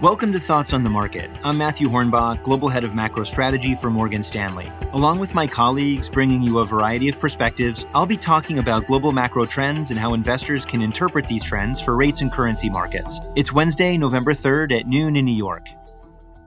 Welcome to Thoughts on the Market. I'm Matthew Hornbach, Global Head of Macro Strategy for Morgan Stanley. Along with my colleagues bringing you a variety of perspectives, I'll be talking about global macro trends and how investors can interpret these trends for rates and currency markets. It's Wednesday, November 3rd at noon in New York.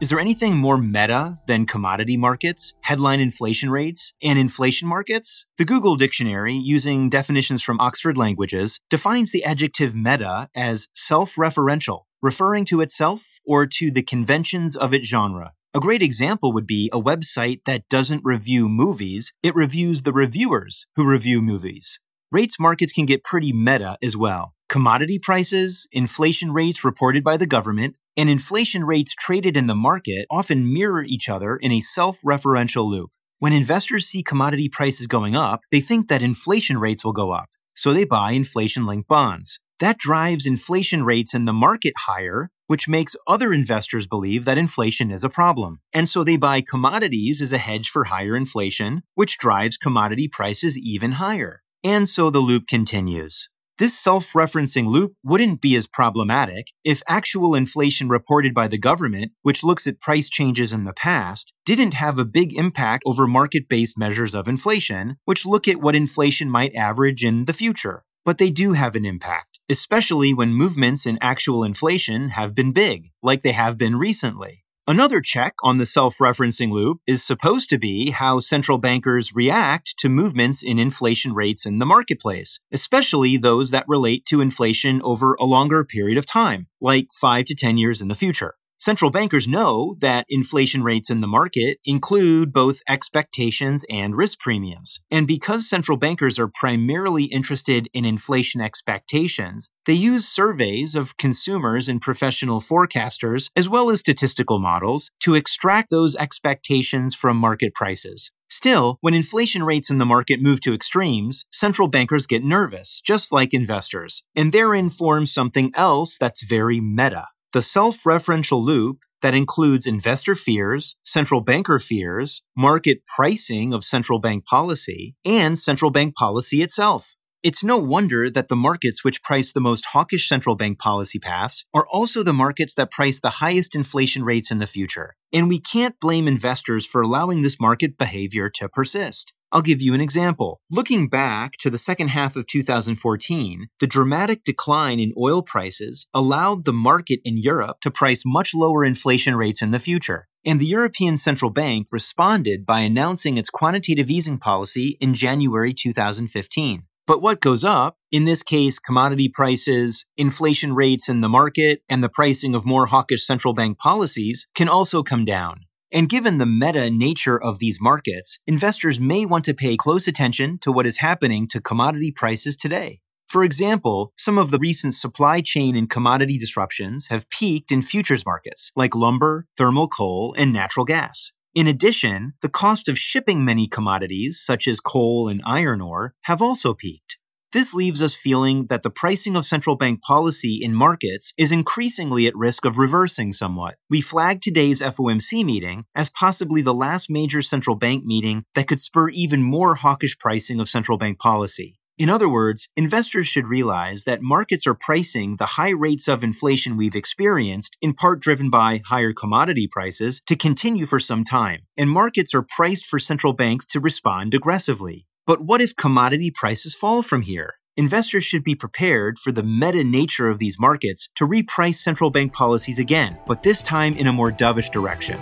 Is there anything more meta than commodity markets, headline inflation rates, and inflation markets? The Google Dictionary, using definitions from Oxford Languages, defines the adjective meta as self referential, referring to itself or to the conventions of its genre. A great example would be a website that doesn't review movies, it reviews the reviewers who review movies. Rates markets can get pretty meta as well. Commodity prices, inflation rates reported by the government, and inflation rates traded in the market often mirror each other in a self referential loop. When investors see commodity prices going up, they think that inflation rates will go up, so they buy inflation linked bonds. That drives inflation rates in the market higher, which makes other investors believe that inflation is a problem. And so they buy commodities as a hedge for higher inflation, which drives commodity prices even higher. And so the loop continues. This self referencing loop wouldn't be as problematic if actual inflation reported by the government, which looks at price changes in the past, didn't have a big impact over market based measures of inflation, which look at what inflation might average in the future. But they do have an impact, especially when movements in actual inflation have been big, like they have been recently. Another check on the self referencing loop is supposed to be how central bankers react to movements in inflation rates in the marketplace, especially those that relate to inflation over a longer period of time, like 5 to 10 years in the future. Central bankers know that inflation rates in the market include both expectations and risk premiums. And because central bankers are primarily interested in inflation expectations, they use surveys of consumers and professional forecasters, as well as statistical models, to extract those expectations from market prices. Still, when inflation rates in the market move to extremes, central bankers get nervous, just like investors. And therein forms something else that's very meta. The self referential loop that includes investor fears, central banker fears, market pricing of central bank policy, and central bank policy itself. It's no wonder that the markets which price the most hawkish central bank policy paths are also the markets that price the highest inflation rates in the future. And we can't blame investors for allowing this market behavior to persist. I'll give you an example. Looking back to the second half of 2014, the dramatic decline in oil prices allowed the market in Europe to price much lower inflation rates in the future. And the European Central Bank responded by announcing its quantitative easing policy in January 2015. But what goes up, in this case, commodity prices, inflation rates in the market, and the pricing of more hawkish central bank policies, can also come down. And given the meta nature of these markets, investors may want to pay close attention to what is happening to commodity prices today. For example, some of the recent supply chain and commodity disruptions have peaked in futures markets like lumber, thermal coal, and natural gas. In addition, the cost of shipping many commodities, such as coal and iron ore, have also peaked. This leaves us feeling that the pricing of central bank policy in markets is increasingly at risk of reversing somewhat. We flag today's FOMC meeting as possibly the last major central bank meeting that could spur even more hawkish pricing of central bank policy. In other words, investors should realize that markets are pricing the high rates of inflation we've experienced, in part driven by higher commodity prices, to continue for some time. And markets are priced for central banks to respond aggressively. But what if commodity prices fall from here? Investors should be prepared for the meta nature of these markets to reprice central bank policies again, but this time in a more dovish direction.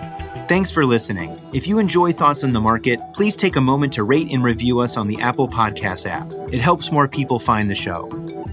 Thanks for listening. If you enjoy Thoughts on the Market, please take a moment to rate and review us on the Apple Podcast app. It helps more people find the show.